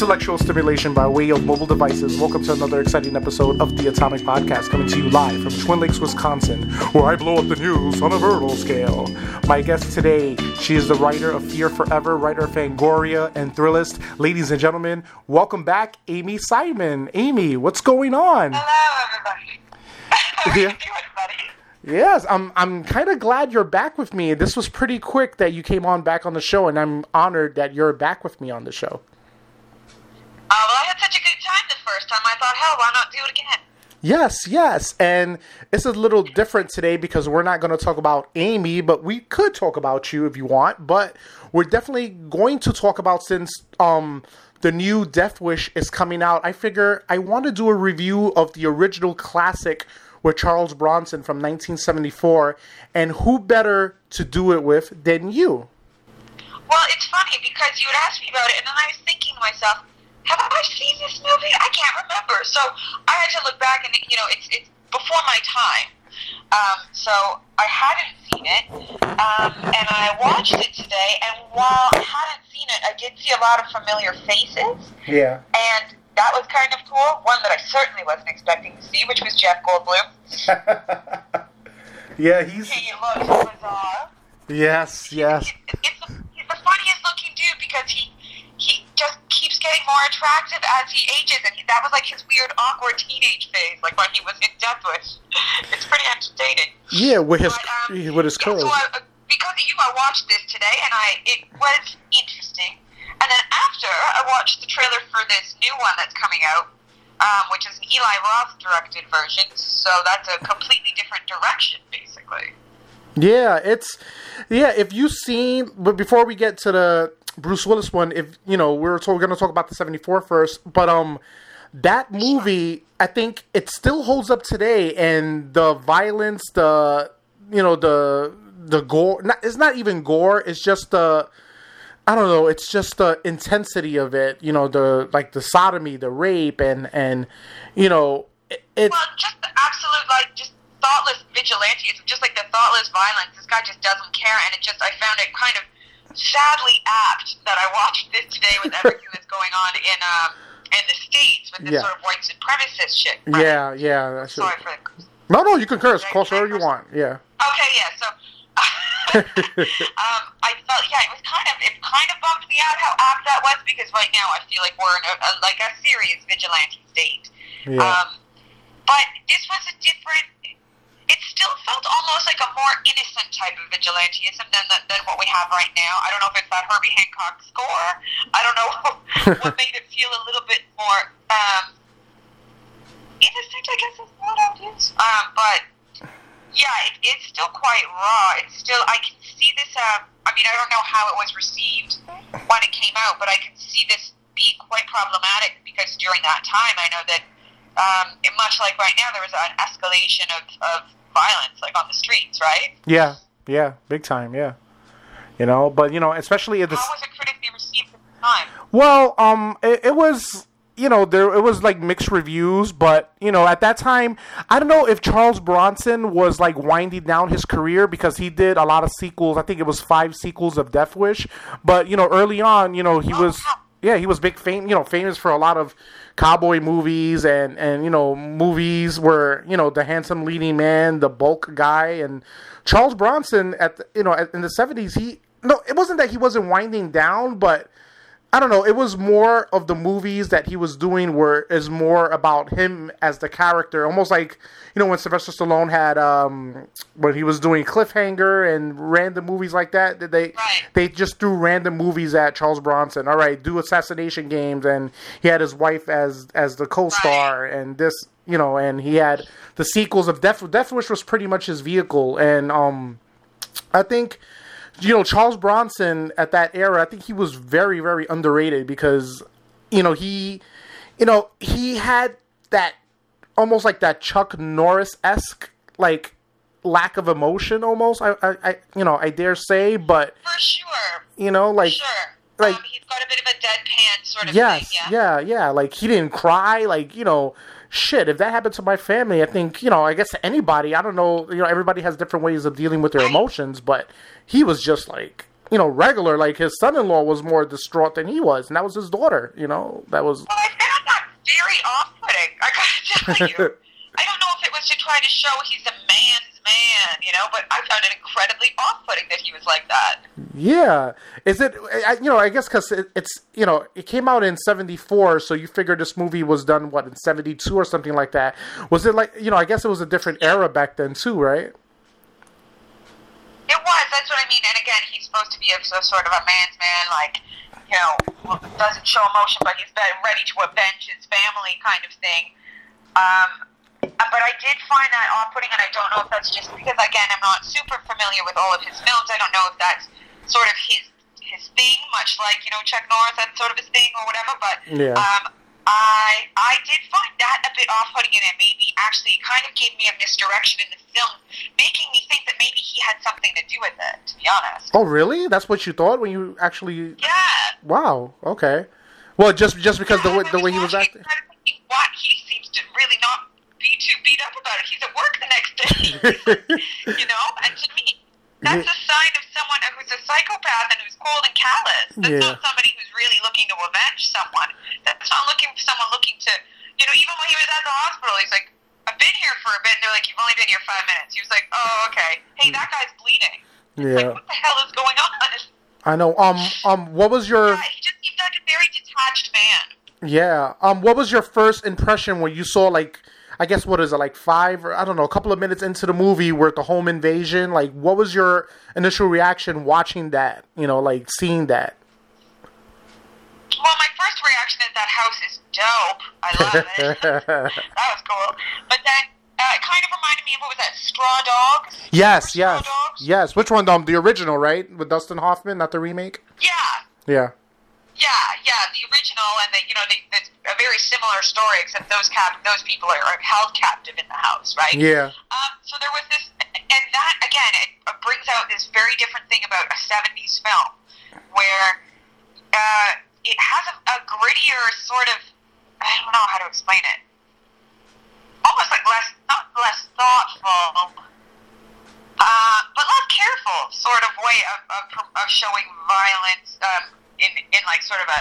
intellectual stimulation by way of mobile devices. Welcome to another exciting episode of the Atomic Podcast, coming to you live from Twin Lakes, Wisconsin, where I blow up the news on a verbal scale. My guest today, she is the writer of Fear Forever, writer of Fangoria, and Thrillist. Ladies and gentlemen, welcome back, Amy Seidman. Amy, what's going on? Hello, everybody. How are you Yeah. doing, buddy? Yes, I'm. I'm kind of glad you're back with me. This was pretty quick that you came on back on the show, and I'm honored that you're back with me on the show. Uh, well, I had such a good time the first time. I thought, hell, why not do it again? Yes, yes, and it's a little different today because we're not going to talk about Amy, but we could talk about you if you want. But we're definitely going to talk about since um the new Death Wish is coming out. I figure I want to do a review of the original classic with Charles Bronson from 1974, and who better to do it with than you? Well, it's funny because you would ask me about it, and then I was thinking to myself, have I seen this movie? I can't remember. So I had to look back, and you know, it's it's before my time. Um, so I hadn't seen it, um, and I watched it today. And while I hadn't seen it, I did see a lot of familiar faces. Yeah. and that was kind of cool. One that I certainly wasn't expecting to see, which was Jeff Goldblum. yeah, he's He looks bizarre. yes, yes. It's, it's the, he's the funniest looking dude because he he just keeps getting more attractive as he ages, and he, that was like his weird, awkward teenage phase, like when he was in Death Wish. It's pretty entertaining. Yeah, with his But, um, with his yeah, curls. so I, uh, because of you, I watched this today, and I it was interesting. And then after, I watched the trailer for this new one that's coming out, um, which is an Eli Roth directed version. So that's a completely different direction, basically. Yeah, it's yeah. If you've seen, but before we get to the Bruce Willis one, if you know, we we're going to talk about the 74 first, but um, that movie, I think it still holds up today, and the violence, the you know, the the gore. Not, it's not even gore. It's just the. I don't know. It's just the intensity of it. You know, the like the sodomy, the rape, and and you know, it. it Well, just the absolute, like, just thoughtless vigilantism, just like the thoughtless violence. This guy just doesn't care, and it just, I found it kind of sadly apt that I watched this today with everything that's going on in um in the states with this Yeah. sort of white supremacist shit. right? yeah, yeah. That's it. Sorry for the. No, no, you can curse. Call whatever you want. Yeah. Okay, yeah. So, um, I felt yeah, it was kind of it kind of bummed me out how apt that was because right now I feel like we're in a, a like a serious vigilante state. Yeah. Um, but this was a different. Still felt almost like a more innocent type of vigilantism than the, than what we have right now. I don't know if it's that Herbie Hancock score. I don't know what made it feel a little bit more um, innocent. I guess is what I would use. Um, but yeah, it, it's still quite raw. It's still I can see this. Uh, I mean, I don't know how it was received when it came out, but I can see this being quite problematic because during that time, I know that um, much like right now, there was an escalation of, of violence, like on the streets, right? Yeah, yeah, big time, yeah. You know, but you know, especially at this. How was it critically received at the time? Well, um, it, it was, you know, there it was like mixed reviews, but you know, at that time, I don't know if Charles Bronson was like winding down his career because he did a lot of sequels. I think it was five sequels of Death Wish, but you know, early on, you know, he Oh, was, wow. yeah, he was big fame, you know, famous for a lot of cowboy movies and and you know movies where you know the handsome leading man, the bulk guy, and Charles Bronson at the, you know in the seventies he no it wasn't that he wasn't winding down, but I don't know. It was more of the movies that he was doing were is more about him as the character, almost like you know when Sylvester Stallone had um when he was doing Cliffhanger and random movies like that. that They Right. they just threw random movies at Charles Bronson. All right, do assassination games, and he had his wife as as the co-star, and this you know, and he had the sequels of Death Death Wish was pretty much his vehicle, and um I think you know Charles Bronson at that era. I think he was very very underrated because you know he you know he had that almost like that Chuck Norris esque like lack of emotion almost. I, I I you know I dare say, but For sure, you know like sure. like- um, he's got a bit of a deadpan sort of yes thing. Yeah. yeah yeah like he didn't cry like you know shit, if that happened to my family, I think, you know, I guess to anybody, I don't know, you know, everybody has different ways of dealing with their emotions, but he was just like, you know regular. Like his son-in-law was more distraught than he was, and that was his daughter. You know, that was. Well, I found that very off-putting. I gotta tell you. I don't know if it was to try to show he's a man's man, you know, but I found it incredibly off-putting that he was like that. Yeah, is it? I, you know, I guess because it, it's you know it came out in '74, so you figure this movie was done what in '72 or something like that. Was it like you know? I guess it was a different era back then too, right? It was. That's what I mean. And again, he's supposed to be a, a sort of a man's man, like you know, doesn't show emotion, but he's ready to avenge his family, kind of thing. Um, but I did find that off-putting, and I don't know if that's just because, again, I'm not super familiar with all of his films. I don't know if that's sort of his his thing, much like you know Chuck Norris, that's sort of his thing or whatever. But Yeah. um, I I did find that a bit off-putting, and it maybe actually kind of gave me a misdirection in the film, making me think that maybe he had something to do with it. To be honest. Oh, really? That's what you thought when you actually? Yeah. Wow. Okay. Well, just just because the way the way he was acting. it, kind of thinking, What he seems to really not be too beat up about it. He's at work the next day, you know. And to me, that's a sign of someone who's a psychopath and who's cold and callous. That's Yeah. not somebody who's really looking to avenge someone. That's not looking for someone looking to, you know. Even when he was at the hospital, he's like, "I've been here for a bit." And they're like, "You've only been here five minutes." He was like, "Oh, okay. Hey, that guy's bleeding." Like, Yeah, what the hell is going on? I know. Um, um, what was your? Yeah, he just seems like a very detached man. Yeah. Um, what was your first impression when you saw like? I guess what is it like five or I don't know a couple of minutes into the movie where the home invasion like what was your initial reaction watching that you know like seeing that Well, my first reaction is that house is dope. I love it. that was cool. But then uh, it kind of reminded me of what was that, Straw Dogs? yes yes Dogs? yes which one um the original right with Dustin Hoffman not the remake Yeah, yeah yeah, yeah. The original, and the, you know, the, it's a very similar story, except those cap, those people are, are held captive in the house, right? yeah Um, so there was this, and that again, it brings out this very different thing about a '70s film, where uh, it has a, a grittier sort of, I don't know how to explain it, almost like less, not less thoughtful, uh, but less careful sort of way of, of, of showing violence um, in in like sort of a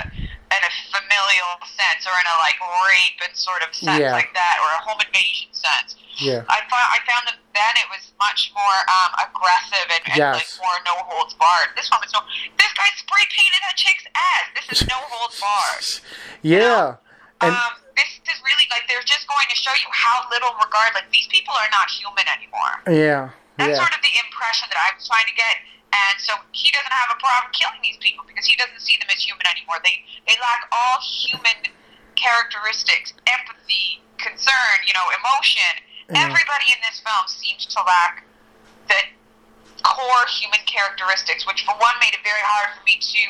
in a familial sense or in a like rape and sort of sense Yeah. like that or a home invasion sense. yeah I found I found that then it was much more um, aggressive and, and like Yes. more no holds barred. This one was no. This guy spray painted a chick's ass. This is no holds barred. yeah and um, this is really like they're just going to show you how little regard. Like these people are not human anymore. yeah That's yeah sort of the impression that I was trying to get. And so he doesn't have a problem killing these people because he doesn't see them as human anymore. They they lack all human characteristics, empathy, concern, you know, emotion. Yeah. Everybody in this film seems to lack the core human characteristics, which for one made it very hard for me to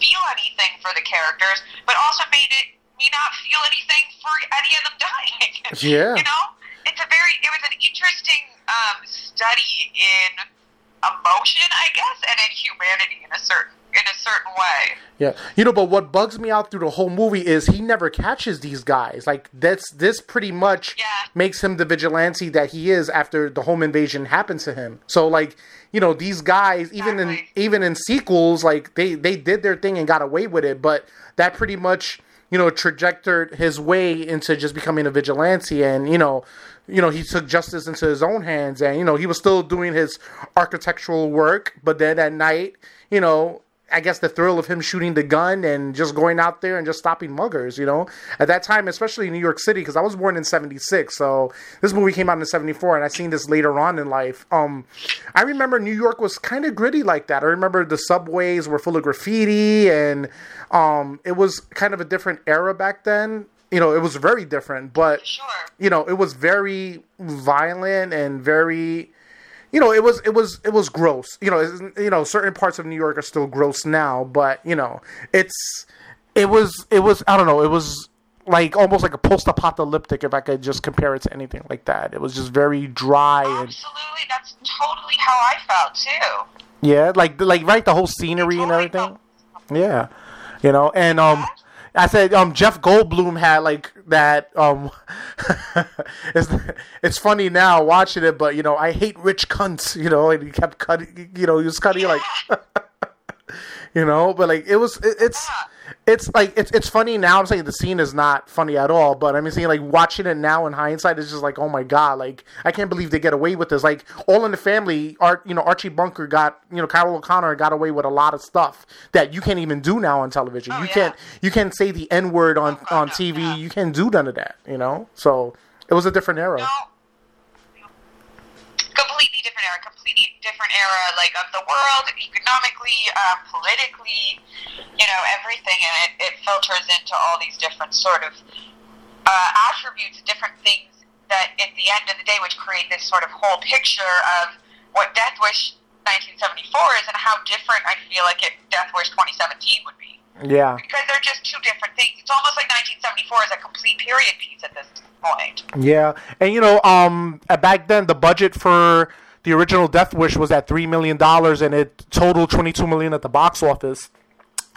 feel anything for the characters, but also made it me not feel anything for any of them dying. Yeah. you know, it's a very it was an interesting um, study in emotion, I guess, and in humanity in a certain in a certain way. Yeah, you know, but what bugs me out through the whole movie is he never catches these guys. Like that's this pretty much Yeah. makes him the vigilante that he is after the home invasion happened to him. So like, you know, these guys even in even in sequels, like they they did their thing and got away with it, but that pretty much you know trajectored his way into just becoming a vigilante and you know you know he took justice into his own hands and you know he was still doing his architectural work but then at night you know I guess the thrill of him shooting the gun and just going out there and just stopping muggers, you know. At that time, especially in New York City, because I was born in '76, so this movie came out in '74, and I seen this later on in life. Um, I remember New York was kind of gritty like that. I remember the subways were full of graffiti, and um, it was kind of a different era back then. You know, it was very different, but Sure. you know, it was very violent and very you know, it was it was it was gross. You know, you know, certain parts of New York are still gross now, but you know, it's it was it was I don't know, it was like almost like a post-apocalyptic if I could just compare it to anything like that. It was just very dry and Absolutely, that's totally how I felt too. yeah, like like right the whole scenery and everything. felt- Yeah, you know, and um, I said um, Jeff Goldblum had like that um, it's it's funny now watching it, but you know, I hate rich cunts, you know, and he kept cutting, you know, he was cutting like, you know. But like it was, it, it's. Yeah. It's like it's it's funny now. I'm saying the scene is not funny at all, but I mean, seeing like watching it now in hindsight is just like, oh my god, like I can't believe they get away with this. Like All in the Family, Art, you know, Archie Bunker got, you know, Carroll O'Connor got away with a lot of stuff that you can't even do now on television. Oh, you yeah. can't you can't say the N word on Oh, on TV. yeah. You can't do none of that, you know. So it was a different era. No. Completely different era, completely different era, like of the world, economically, uh, politically, you know, everything, and it, it filters into all these different sort of uh, attributes, different things that, at the end of the day, which create this sort of whole picture of what Death Wish 1974 is, and how different I feel like it Death Wish 2017 would be Yeah, because they're just two different things. It's almost like 1974 is a complete period piece at this point. yeah, and you know, um, uh, back then the budget for the original Death Wish was at three million dollars, and it totaled twenty two million at the box office.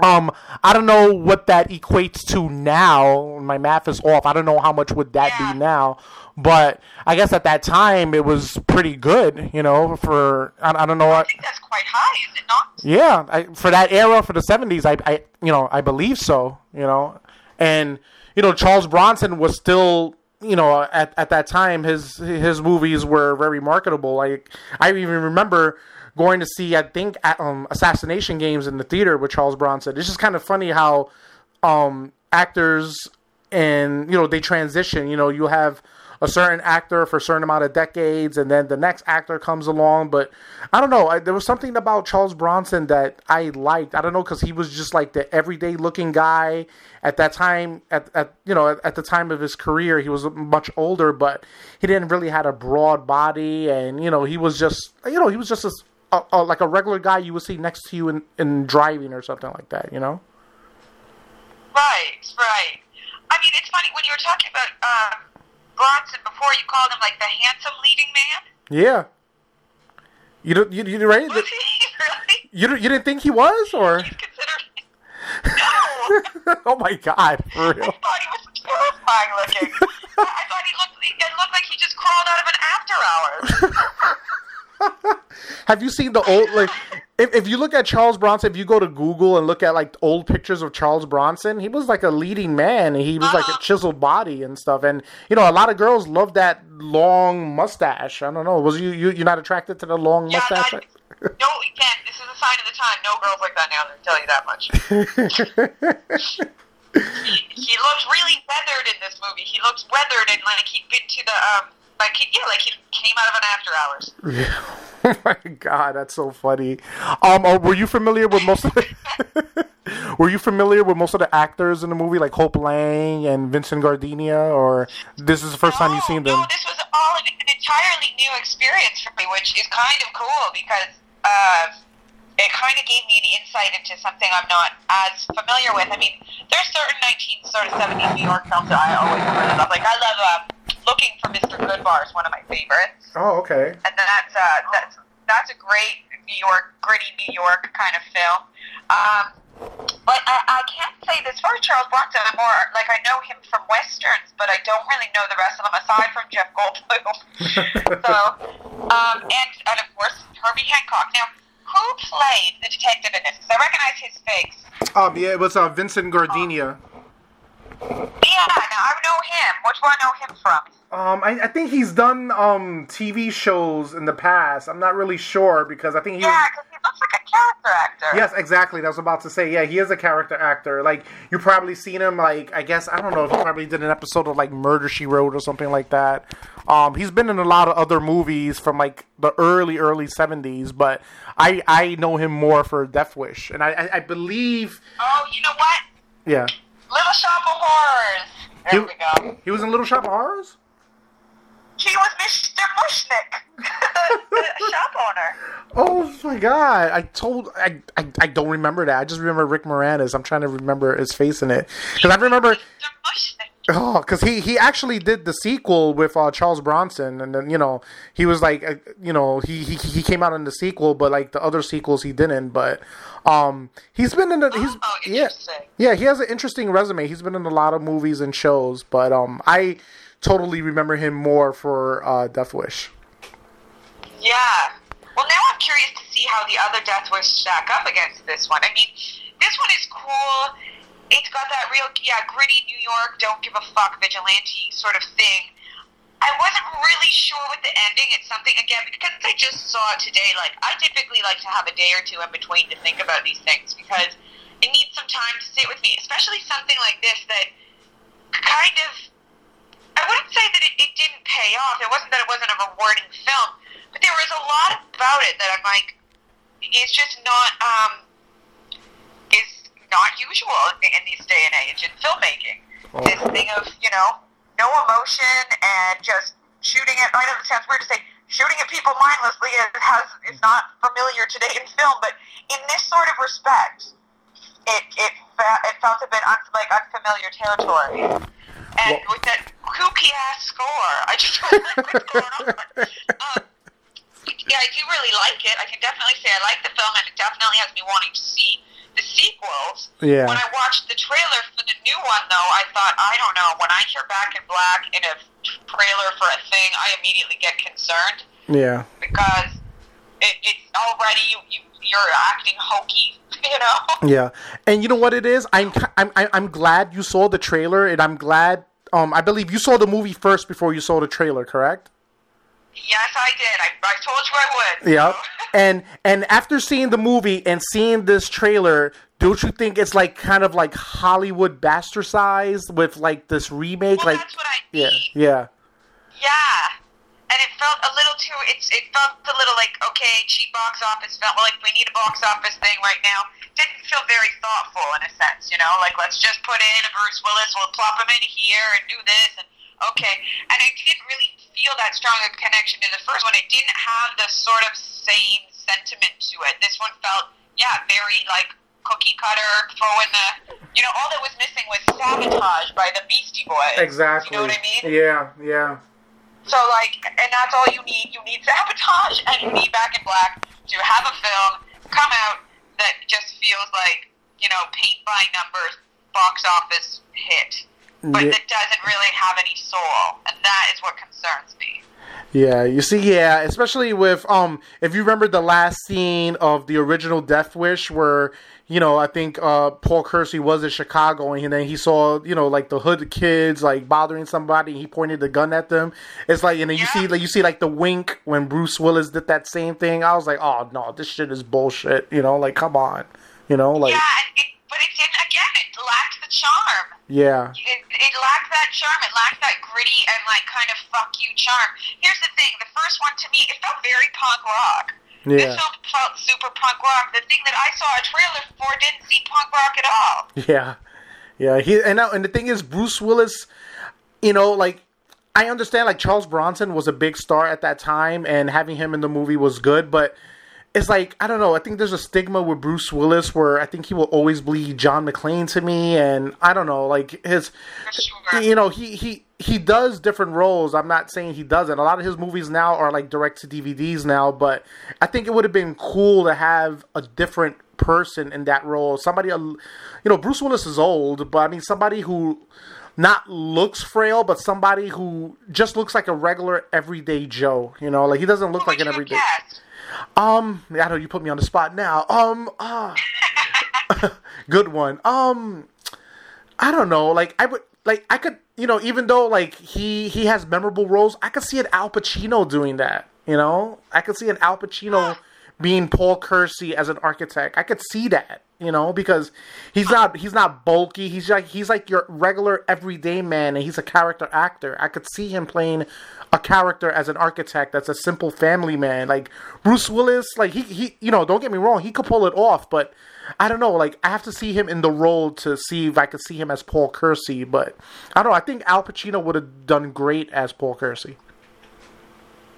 Um, I don't know what that equates to now. My math is off. I don't know how much would that Yeah. be now, but I guess at that time it was pretty good. You know, for I, I don't know I think that's quite high, is it not? Yeah, I, for that era, for the seventies, I, I, you know, I believe so. You know, and you know, Charles Bronson was still, you know, at, at that time, his his movies were very marketable. Like I even remember going to see, I think, um, assassination games in the theater with Charles Bronson. It's just kind of funny how um, actors and you know they transition. You know, you have a certain actor for a certain amount of decades, and then the next actor comes along. But I don't know. I, there was something about Charles Bronson that I liked. I don't know because he was just like the everyday looking guy at that time. At, at you know at, at the time of his career, he was much older, but he didn't really had a broad body, and you know he was just you know he was just a, a, a like a regular guy you would see next to you in, in driving or something like that. You know. Right, right. I mean, it's funny when you were talking about um, Bronson before. You called him like the handsome leading man. Yeah. You don't, you, you right? Was he really? You you didn't think he was, or He's considered. No, oh my god, for real. I thought he was terrifying looking. I I thought he looked. It looked like he just crawled out of an after hours. Have you seen the old like? If, if you look at Charles Bronson, if you go to Google and look at like old pictures of Charles Bronson, he was like a leading man. And he was like a Uh-huh. chiseled body and stuff. And you know, a lot of girls love that long mustache. I don't know. Was you you you're not attracted to the long Yeah, mustache? that, no, again, this is a sign of the time. No girls like that now. I can tell you that much. he looks really weathered in this movie. He looks weathered and like he'd been to the um like he, yeah like he came out of an after hours. oh my god, that's so funny. Um, oh, were you familiar with most of the? were you familiar with most of the actors in the movie, like Hope Lange and Vincent Gardenia, or this is the first time you've seen them? No, this was all an, an entirely new experience for me, which is kind of cool because uh, it kind of gave me an insight into something I'm not as familiar with. I mean, there's certain 19 sort of 70s New York films that I always really love. Like I love um, Looking for Mr. Goodbar is one of my favorites, Oh, okay. and that's uh, that's that's a great New York, gritty New York kind of film. Um, but I, I can't say this for Charles Bronson. I'm more like I know him from westerns, but I don't really know the rest of them aside from Jeff Goldblum. so, um, and and of course Herbie Hancock. Now, who played the detective in this? 'Cause I recognize his face. Um, yeah, it was uh, Vincent Gardenia. Yeah, now I know him. What do I know him from? Um, I, I think he's done um TV shows in the past. I'm not really sure because I think he. Yeah, because he looks like a character actor. Yes, exactly. That was about to say. Yeah, he is a character actor. Like you probably seen him. Like I guess I don't know if he probably did an episode of like Murder She Wrote or something like that. Um, he's been in a lot of other movies from like the early early seventies, but I I know him more for Death Wish, and I I, I believe Oh, you know what? yeah Little Shop of Horrors. There He- we go. he was in Little Shop of Horrors. He was Mr. Mushnik, the shop owner. Oh my god! I told I, I I don't remember that. I just remember Rick Moranis. I'm trying to remember his face in it because I remember. Oh, because he he actually did the sequel with uh, Charles Bronson, and then you know he was like, uh, you know, he, he he came out in the sequel, but like the other sequels he didn't. But um, he's been in the he's Oh, yeah yeah he has an interesting resume. He's been in a lot of movies and shows, but um, I totally remember him more for uh, Death Wish. Yeah. Well, now I'm curious to see how the other Death Wish stack up against this one. I mean, this one is cool. It's got that real, yeah, gritty New York, don't give a fuck vigilante sort of thing. I wasn't really sure with the ending. It's something again because I just saw it today. Like I typically like to have a day or two in between to think about these things because it needs some time to sit with me, especially something like this that kind of. I wouldn't say that it, it didn't pay off. It wasn't that it wasn't a rewarding film, but there was a lot about it that I'm like, it's just not um, is not usual in, in this day and age in filmmaking. Oh. This thing of you know no emotion and just shooting at. I know it sounds weird to say shooting at people mindlessly is, has is not familiar today in film, but in this sort of respect, it it fe- it felt a bit un, like unfamiliar territory. And Well- with that kooky ass score, I just don't like what's going on. Um, yeah, I do really like it. I can definitely say I like the film, and it definitely has me wanting to see the sequels. Yeah. When I watched the trailer for the new one, though, I thought, I don't know. When I hear Back in Black in a trailer for a thing, I immediately get concerned Yeah. because it, it's already you, you you're acting hokey, you know. Yeah, and you know what it is? I'm I'm I'm glad you saw the trailer, and I'm glad. Um, I believe you saw the movie first before you saw the trailer, correct? Yes, I did. I, I told you I would. Yep. And and after seeing the movie and seeing this trailer, don't you think it's like kind of like Hollywood bastardized with like this remake? Well, like, that's what I yeah, yeah, Yeah. And it felt a little too. It's it felt a little like okay, cheap box office. Felt like we need a box office thing right now. Didn't feel very thoughtful in a sense, you know. Like let's just put in a Bruce Willis. We'll plop him in here and do this and okay. And I didn't really feel that strong a connection to the first one. It didn't have the sort of same sentiment to it. This one felt yeah, very like cookie cutter. Throw in the you know all that was missing was sabotage by the Beastie Boys. exactly. You know what I mean? Yeah, yeah. So like, and that's all you need. You need sabotage, and you need Back in Black to have a film come out that just feels like you know paint by numbers box office hit, but Yeah. that doesn't really have any soul, and that is what concerns me. Yeah, you see, yeah, especially with um, if you remember the last scene of the original Death Wish, where you know I think uh Paul Kersey was in Chicago and then he saw you know like the hood kids like bothering somebody, and he pointed the gun at them. It's like and then you see like you see like the wink when Bruce Willis did that same thing. I was like, oh no, this shit is bullshit. You know, like come on, you know, like yeah, it, but it didn't. Again, it lacked the charm. yeah, it, it lacked that charm. It lacked that gritty and like kind of fuck you charm. Here's the thing: the first one to me, it felt very punk rock. Yeah, This film felt super punk rock. The thing that I saw a trailer for didn't see punk rock at all. Yeah, yeah. He and now, and the thing is, Bruce Willis, you know, like I understand, like Charles Bronson was a big star at that time, and having him in the movie was good, but. It's like I don't know. I think there's a stigma with Bruce Willis where I think he will always be John McClane to me, and I don't know, like his, you know, he he he does different roles. I'm not saying he doesn't. A lot of his movies now are like direct to DVDs now, but I think it would have been cool to have a different person in that role. Somebody, you know, Bruce Willis is old, but I mean somebody who not looks frail, but somebody who just looks like a regular everyday Joe. You know, like he doesn't look like an everyday. cast? Um, I know you put me on the spot now. Um, ah, good one. Um, I don't know. Like I would, like I could, you know, even though like he he has memorable roles, I could see an Al Pacino doing that. You know, I could see an Al Pacino being Paul Kersey as an architect. I could see that. You know, because he's not he's not bulky. He's like he's like your regular everyday man, and he's a character actor. I could see him playing a character as an architect that's a simple family man. Like Bruce Willis, like he he you know, don't get me wrong, he could pull it off, but I don't know, like I have to see him in the role to see if I could see him as Paul Kersey, but I don't know, I think Al Pacino would have done great as Paul Kersey.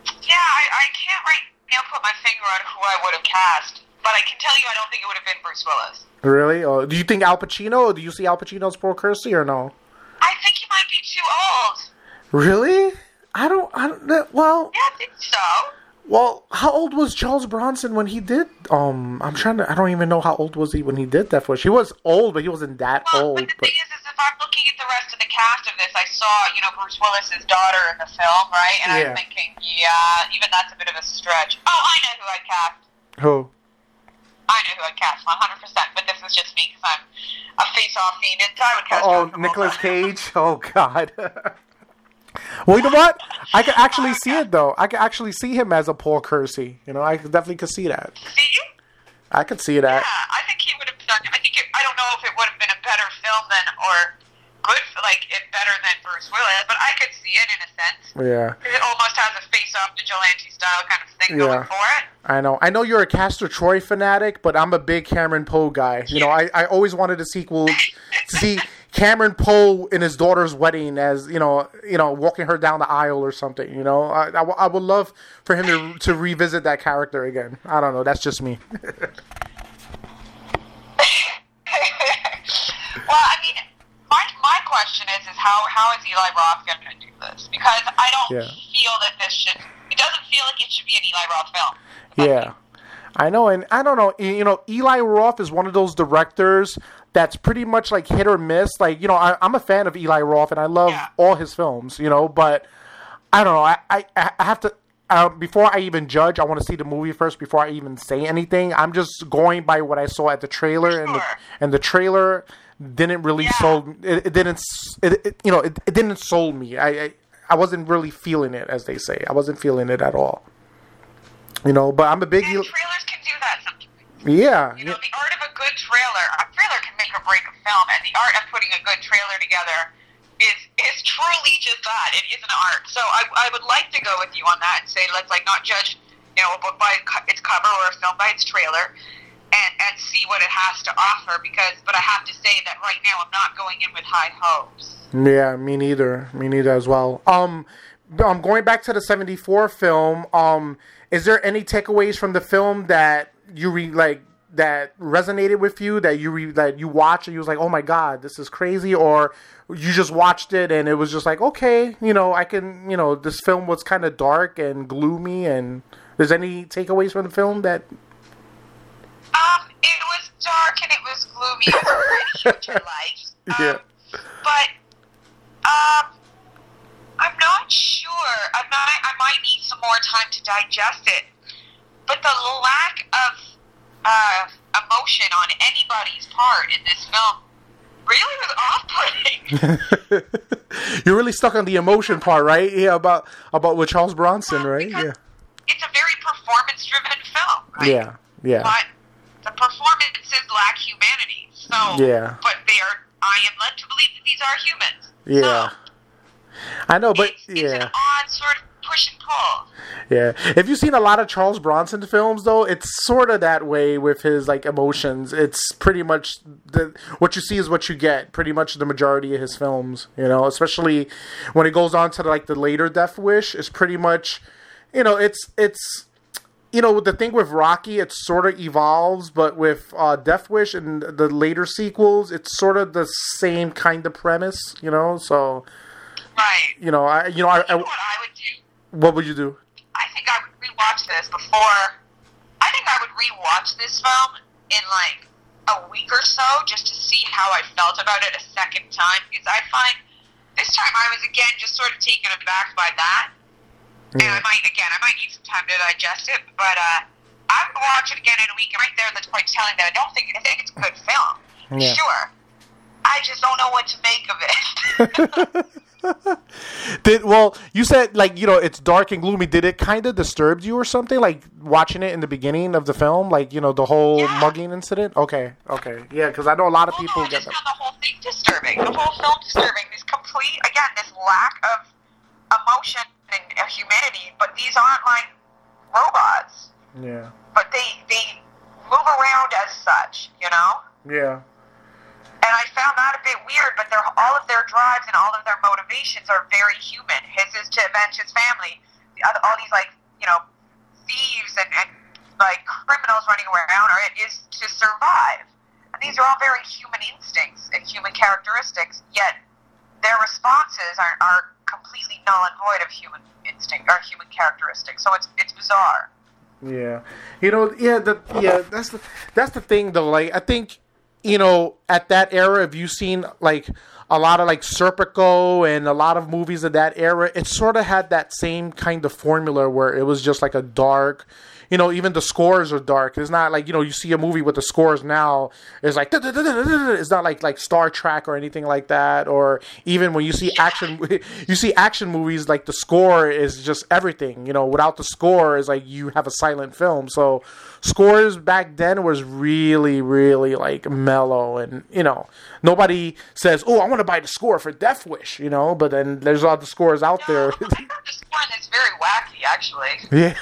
Yeah, I, I can't right now put my finger on who I would have cast, but I can tell you I don't think it would have been Bruce Willis. Really? Or do you think Al Pacino or do you see Al Pacino as Paul Kersey or no? I think he might be too old. Really? I don't I don't well Yeah, I think so. well how old was Charles Bronson when he did um I'm trying to I don't even know how old was he when he did that for he was old but he wasn't that Well, old but the but thing is, if I'm looking at the rest of the cast of this, I saw, you know, Bruce Willis's daughter in the film, right? And Yeah. I'm thinking, yeah, even that's a bit of a stretch. Oh, I know who I cast. Who? I know who I'd cast 100, percent but this is just me because I'm a face-off fiend, and I would cast. Oh. Nicolas Cage. Oh God. well, you know what? I could actually see it though. I could actually see him as a Paul Kersey. You know, I definitely could see that. See? I could see that. Yeah, I think I think it, I don't know if it would have been a better film than or good, like it better than Bruce Willis, but I could see it in a sense. Yeah. It almost has a face-off vigilante style kind of thing Yeah. going for it. I know. I know you're a Castor Troy fanatic, but I'm a big Cameron Poe guy. You know, I, I always wanted a sequel to see Cameron Poe in his daughter's wedding as you know, you know, walking her down the aisle or something. You know, I, I, w- I would love for him to to revisit that character again. I don't know. That's just me. well, I mean, my my question is, is how how is Eli Roth going to do this? Because I don't Yeah. feel that this should. It doesn't feel like it should be an Eli Roth film. Yeah. I know, and I don't know. You know, Eli Roth is one of those directors that's pretty much like hit or miss. Like, you know, I, I'm a fan of Eli Roth, and I love Yeah. all his films. You know, but I don't know. I I, I have to. Uh, before I even judge, I want to see the movie first before I even say anything. I'm just going by what I saw at the trailer, and the and the trailer didn't really Yeah. sold. It, it didn't. It, it, you know, it, it didn't sold me. I, I I wasn't really feeling it, as they say. I wasn't feeling it at all. You know, but I'm a big. Trailers can do that sometimes. yeah, You know, the art of a good trailer. A trailer can make or break a film, and the art of putting a good trailer together is is truly just that. It is an art. So I, I would like to go with you on that and say let's like not judge you know a book by its cover or a film by its trailer, and and see what it has to offer. Because, but I have to say that right now I'm not going in with high hopes. yeah, me neither. Me neither as well. Um, um, going back to the '74 film. Um, is there any takeaways from the film that you re like that resonated with you that you re- that you watched and you was like, oh my god, this is crazy, or you just watched it and it was just like, okay, you know, I can, you know, this film was kind of dark and gloomy, and there's any takeaways from the film that Um, it was dark and it was gloomy. It was pretty huge light. Um, Yeah. But um, I'm not sure. I'm not. I might need some more time to digest it. But the lack of uh, emotion on anybody's part in this film really was off-putting. You're really stuck on the emotion part, right? Yeah, about about with Charles Bronson, right? Yeah, It's a very performance-driven film. Right? yeah, yeah, but the performances lack humanity. So, Yeah. But they are. I am led to believe that these are humans. yeah. So, I know, but it's, it's an yeah, odd sort of push and pull. yeah. If you've seen a lot of Charles Bronson films, though, it's sort of that way with his like emotions. It's pretty much the what you see is what you get. Pretty much the majority of his films, you know, especially when it goes on to like the later Death Wish, is pretty much, you know, it's it's you know, the thing with Rocky, it sort of evolves, but with uh, Death Wish and the later sequels, it's sort of the same kind of premise, you know. So, Right. you know, I, you know, I, I what I would do? what would you do? I think I would rewatch this before. I think I would rewatch this film in like a week or so just to see how I felt about it a second time because I find this time I was again just sort of taken aback by that. And I might again, I might need some time to digest it, but uh, I would watch it again in a week. And right there, that's quite telling that I don't think I think it's a good film. Yeah. Sure, I just don't know what to make of it. Did well? You said like you know it's dark and gloomy. Did it kind of disturb you or something? Like watching it in the beginning of the film, like you know the whole Yeah. mugging incident. Okay, okay, yeah, because I know a lot of Well, people no, I get just that. found the whole thing disturbing. The whole film disturbing. This complete, again, this lack of emotion and humanity. But these aren't like robots. Yeah, But they they move around as such, you know. yeah, And I found that a bit weird. But their all of their drives and all of their motivations are very human. His is to avenge his family. Other, all these like you know thieves and, and like criminals running around, or it is to survive. And these are all very human instincts and human characteristics. Yet their responses are, are completely null and void of human instinct or human characteristics. So it's it's bizarre. yeah. You know, yeah, the yeah that's the that's the thing though. Like I think you know at that era, have you seen like a lot of like Serpico and a lot of movies of that era? It sort of had that same kind of formula where it was just like a dark. You know, even the scores are dark. It's not like you know you see a movie with the scores now. It's like it's not like like Star Trek or anything like that. Or even when you see action, you see action movies like the score is just everything. You know, without the score is like you have a silent film. So scores back then was really really like mellow and you know nobody says oh i want to buy the score for death wish you know but then there's all the scores out No, there this one that's very wacky, actually. yeah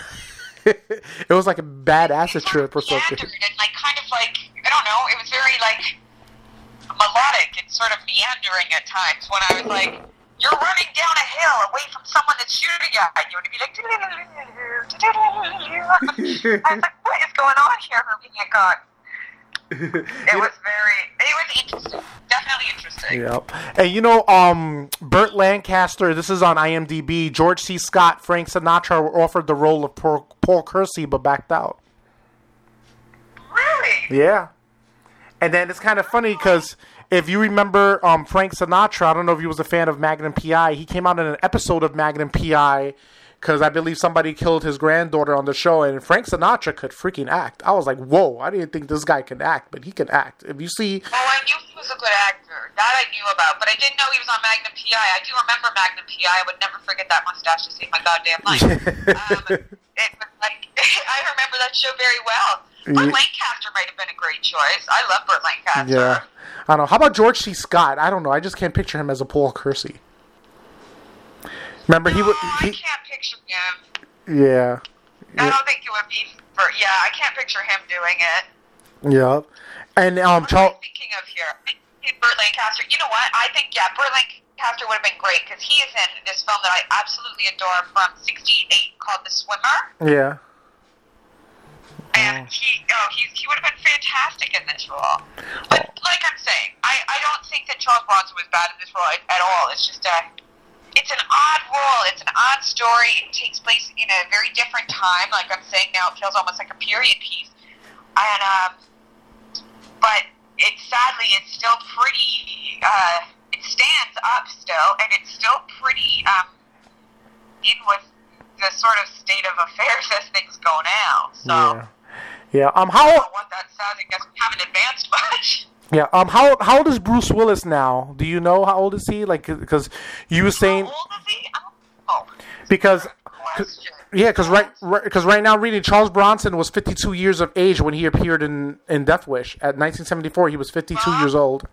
it was like a bad acid trip or something and like kind of like I don't know. It was very like melodic and sort of meandering at times. When I was like, "You're running down a hill away from someone that's shooting at you," and it'd be like, I was like, "What is going on here, Herbie Hancock?" It was very. It was interesting. Definitely interesting. Yep. And you know, um, Burt Lancaster. This is on IMDb. George C. Scott, Frank Sinatra were offered the role of Paul, Paul Kersey, but backed out. Really? Yeah. And then it's kind of funny because if you remember um, Frank Sinatra, I don't know if he was a fan of Magnum PI. He came out in an episode of Magnum PI because I believe somebody killed his granddaughter on the show, and Frank Sinatra could freaking act. I was like, whoa! I didn't think this guy could act, but he can act. If you see, Oh, I knew he was a good actor. That I knew about, but I didn't know he was on Magnum PI. I do remember Magnum PI. I would never forget that mustache to save my goddamn life. um, it was like I remember that show very well. Burt Yeah. Lancaster might have been a great choice. I love Burt Lancaster. yeah, I don't know. How about George C. Scott? I don't know. I just can't picture him as a Paul Kersey. Remember, he No, would. I can't picture him. yeah. I don't think it would be for. Yeah, I can't picture him doing it. Yeah. And um, Charles. Thinking of here? I think Burt Lancaster. You know what? I think yeah, Burt Lancaster would have been great because he is in this film that I absolutely adore from '68 called The Swimmer, Yeah. and he oh he's, he would have been fantastic in this role. But like I'm saying, I I don't think that Charles Bronson was bad in this role at, at all. It's just a it's an odd role. It's an odd story. It takes place in a very different time. Like I'm saying now, it feels almost like a period piece. And um, but it sadly it's still pretty. Uh, it stands up still, and it's still pretty um, in with the sort of state of affairs as things go now. So Yeah. Yeah. Um. I How? don't know what that says. I guess we haven't advanced much. Yeah. Um. How? How old is Bruce Willis now? Do you know how old is he? Like, because you were saying How old is he? I don't know. because. Yeah, because right, because right, now reading Charles Bronson was 52 years of age when he appeared in in Death Wish at 1974. He was 52 years old.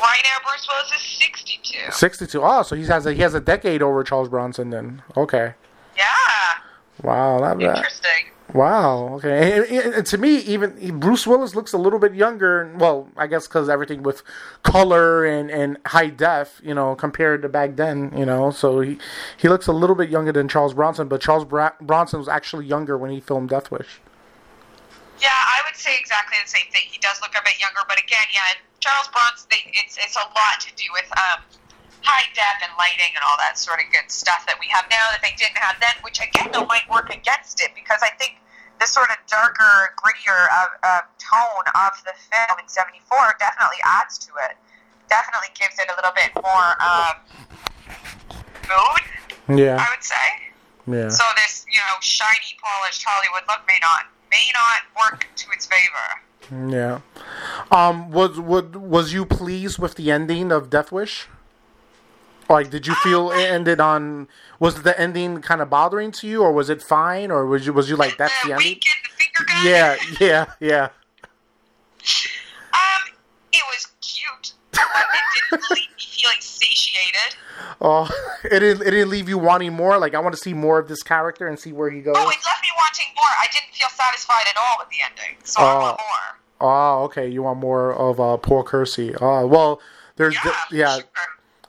Right now, Bruce Willis is 62. 62. Oh, so he has a he has a decade over Charles Bronson then. Okay. Yeah. Wow. Not bad. Interesting. Wow. Okay. And, and- to me, even Bruce Willis looks a little bit younger. Well, I guess because everything with color and, and high def, you know, compared to back then, you know. So he he looks a little bit younger than Charles Bronson, but Charles Bra- Bronson was actually younger when he filmed Death Wish. Yeah, I would say exactly the same thing. He does look a bit younger, but again, yeah, Charles Bronson, they, it's it's a lot to do with um, high def and lighting and all that sort of good stuff that we have now that they didn't have then, which again though might work against it because I think the sort of darker, grittier uh, uh, tone of the film in '74 definitely adds to it. Definitely gives it a little bit more um, mood, Yeah. I would say. Yeah. So this, you know, shiny, polished Hollywood look may not may not work to its favor. Yeah. Um. Was was was you pleased with the ending of Death Wish? Like, did you feel it ended on? Was the ending kind of bothering to you, or was it fine, or was you was you like that's the the ending? the finger. Yeah. Yeah. Yeah. Um, it was cute. But it didn't leave me feeling satiated. Oh, it didn't. It didn't leave you wanting more. Like, I want to see more of this character and see where he goes. Oh, it left me wanting more. I didn't feel satisfied at all with the ending, so I Oh. want more. Oh, okay. You want more of uh, Paul Kersey. Oh, well, there's Yeah, de- yeah, sure.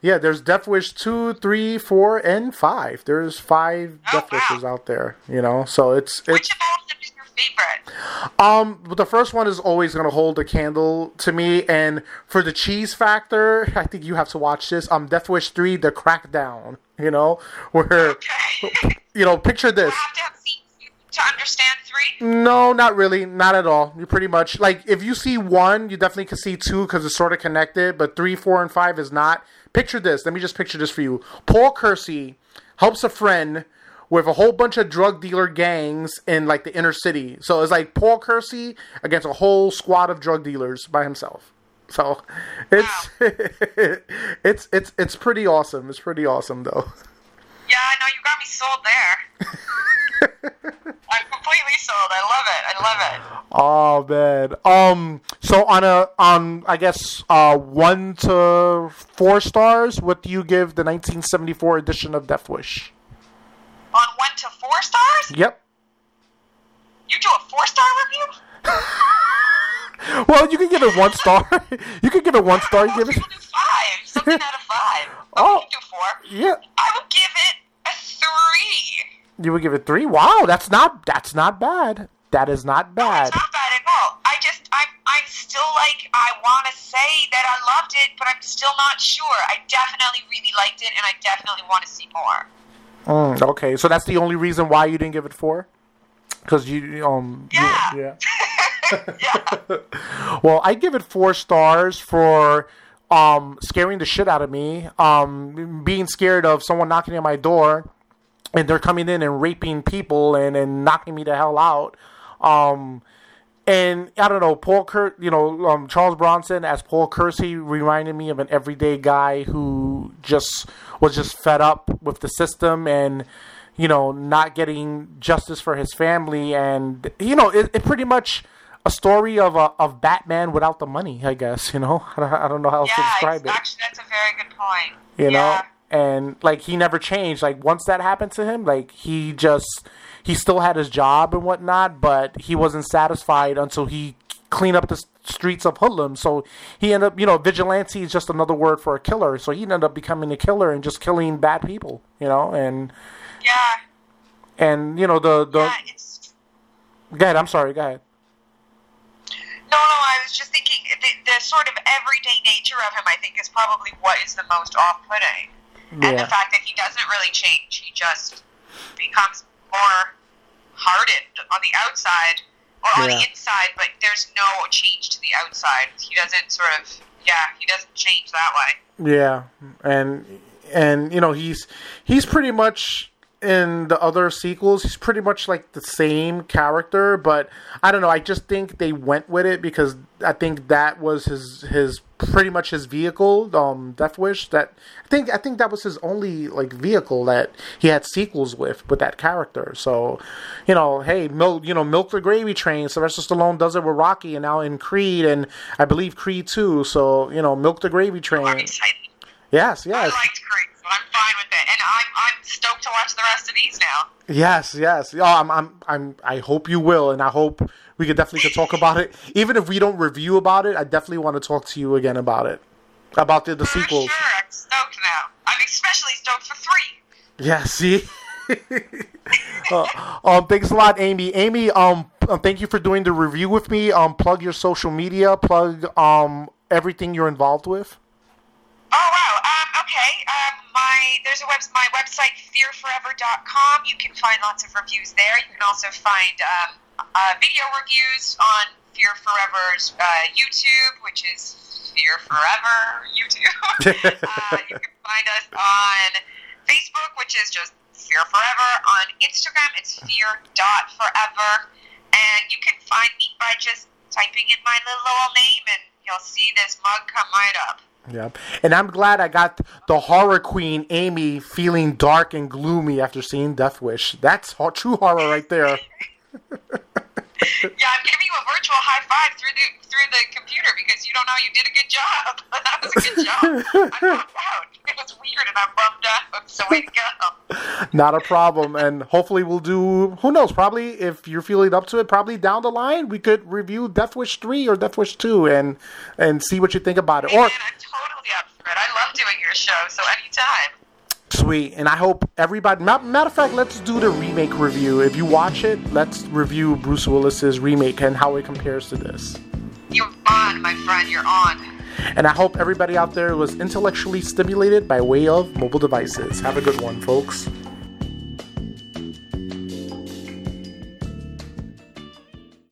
Yeah. There's Death Wish two, three, four, and five. There's five Oh, Death wow. Wishes out there. You know, so it's it's Which of all of them is your favorite? Um, but the first one is always going to hold a candle to me, and for the cheese factor, I think you have to watch this. Um, Death Wish three, the Crackdown. You know, where Okay. you know, picture this. have to have seen two to understand three. No, not really, not at all. You pretty much like if you see one, you definitely can see two because it's sort of connected. But three, four, and five is not. Picture this. Let me just picture this for you. Paul Kersey helps a friend with a whole bunch of drug dealer gangs in like the inner city. So it's like Paul Kersey against a whole squad of drug dealers by himself. So it's it's it's it's pretty awesome. It's pretty awesome though. Yeah, I know you got me sold there. I'm completely sold. I love it. I love it. Oh man. Um. So on a on I guess uh one to four stars. What do you give the 1974 edition of Death Wish? On one to four stars? Yep. You do a four star review? Well, you can give it one star. you can give it one star. You give it. Five. Something out of five. But Oh. we can do four. Yeah. I would give it a three. You would give it three. Wow, that's not that's not bad. That is not No, bad. it's not bad at all. I just, I'm, I'm still like, I want to say that I loved it, but I'm still not sure. I definitely really liked it, and I definitely want to see more. Mm, okay, so that's the only reason why you didn't give it four. Because you um Yeah. yeah. Yeah. Well, I give it four stars for um, scaring the shit out of me. Um, being scared of someone knocking at my door and they're coming in and raping people and, and knocking me the hell out. Um, and I don't know, Paul Kurt, you know, um, Charles Bronson as Paul Kersey reminded me of an everyday guy who just was just fed up with the system and, you know, not getting justice for his family. And, you know, it, it pretty much a story of a, of Batman without the money, I guess, you know? I don't, know how else to describe it actually, that's a very good point. you know yeah. And like he never changed. Like once that happened to him like he just he still had his job and whatnot but he wasn't satisfied until he cleaned up the streets of hoodlum. So he ended up you know vigilante is just another word for a killer. So he ended up becoming a killer and just killing bad people you know and Yeah, and you know the the yeah, it's. go ahead. I'm sorry. Go ahead. No, no, I was just thinking the, the sort of everyday nature of him, I think, is probably what is the most off putting. And the fact that he doesn't really change, he just becomes more hardened on the outside or on Yeah. the inside, but there's no change to the outside. He doesn't sort of, yeah, he doesn't change that way. Yeah, and and you know he's he's pretty much in the other sequels. He's pretty much like the same character, but I don't know. I just think they went with it because I think that was his his pretty much his vehicle. Um, Death Wish. That I think I think that was his only like vehicle that he had sequels with with that character. So, you know, hey, milk you know milk the gravy train. Sylvester Stallone does it with Rocky, and now in Creed, and I believe Creed too. So you know, milk the gravy train. I'm. Yes, I yes, liked Creed, I'm fine with it. And I'm, I'm stoked to watch the rest of these now. yes, yes. Oh, I'm, I'm, I'm. I hope you will, and I hope we could definitely could talk about it. Even if we don't review about it, I definitely want to talk to you again about it, about the, the four sequels. sure, I'm stoked now. I'm especially stoked for three. Yeah, see. uh, um, thanks a lot, Amy. Amy, um, uh, thank you for doing the review with me. Um, plug your social media. Plug um everything you're involved with. Oh wow. Okay. Um, my there's a web my website fearforever.com. You can find lots of reviews there. You can also find um, uh, video reviews on Fear Forever's uh, YouTube, which is Fear Forever YouTube. uh, you can find us on Facebook, which is just Fear Forever. On Instagram, it's fear.forever. And you can find me by just typing in my little old name, and you'll see this mug come right up. Yeah, and I'm glad I got the horror queen Amy feeling dark and gloomy after seeing Death Wish. That's true horror right there. Yeah, I'm giving you a virtual high five through the through the computer because you don't know you did a good job. that was a good job. I'm bummed out. It was weird, and I'm bummed out. So way to go. Not a problem, and hopefully we'll do. Who knows? Probably if you're feeling up to it, probably down the line we could review Death Wish three or Death Wish two, and and see what you think about it. Or I'm totally up for it. I love doing your show. So anytime. Sweet, and I hope everybody. Matter of fact, let's do the remake review. If you watch it, let's review Bruce Willis's remake and how it compares to this. You're on, my friend. You're on. And I hope everybody out there was intellectually stimulated by way of mobile devices. Have a good one, folks.